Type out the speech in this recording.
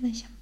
Увидимся.